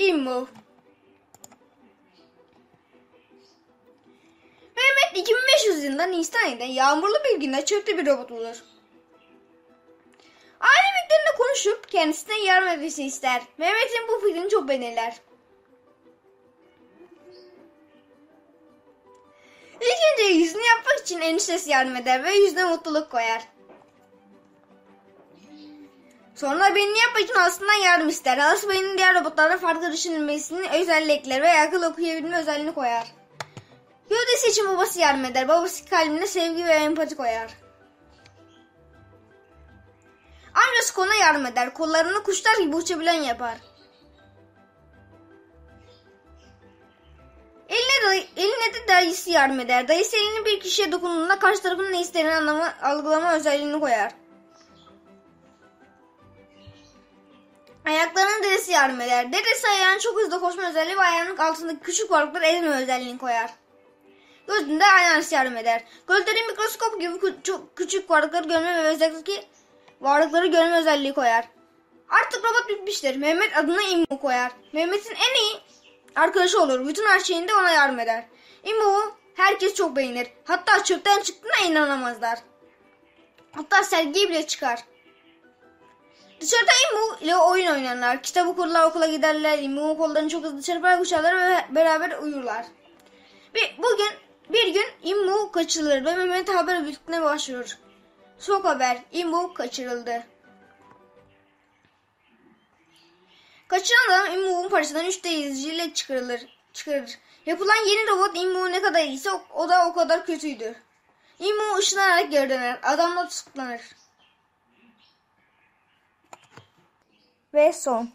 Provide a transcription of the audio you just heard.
İmmo. Mehmet 2500 yılında Nisan yağmurlu bir günde çöpte bir robot bulur. Aile büyüklerine konuşup kendisine yardım etmesini ister. Mehmet'in bu fikrini çok beğenirler. İlk önce yüzünü yapmak için eniştesi yardım eder ve yüzüne mutluluk koyar. Sonra yapmak için halasından yardım ister. Halası beynin diğer robotlarla farklı düşünülmesinin özellikleri ve akıl okuyabilme özelliğini koyar. Gövdesi için babası yardım eder. Babası kalbine sevgi ve empati koyar. Amcası koluna yardım eder. Kollarını kuşlar gibi uçabilen yapar. Eline, dayı, eline de dayısı yardım eder. Dayısı elini bir kişiye dokunduğunda karşı tarafın ne istediğini anlama, algılama özelliğini koyar. Ayaklarına dedesi yardım eder. Dedesi ayağının çok hızlı koşma özelliği ve ayağının altındaki küçük varlıkları ezme özelliğini koyar. Gözünde anneannesi yardım eder. Gözleri mikroskop gibi çok küçük varlıkları görme ve özellikle varlıkları görme özelliği koyar. Artık robot bitmiştir. Mehmet adına İmmu koyar. Mehmet'in en iyi arkadaşı olur. Bütün her şeyinde ona yardım eder. İmmu'yu herkes çok beğenir. Hatta çöpten çıktığına inanamazlar. Hatta sergiye bile çıkar. Dışarıda İmmu ile oyun oynarlar. Kitap okurlar, okula giderler. İmmu kollarını çok hızlı çırparak uçarlar ve beraber uyurlar. Bir, bugün bir gün İmmu kaçırılır ve Mehmet haber bültenine başvurur. Sok haber. İmmu kaçırıldı. Kaçıran adam İmmu'nun parasından 3 izciyle çıkarılır. çıkarır. Yapılan yeni robot İmmu ne kadar iyiyse o, da o kadar kötüydü. İmmu ışınlanarak geri döner. Adam da tutuklanır. Ve son.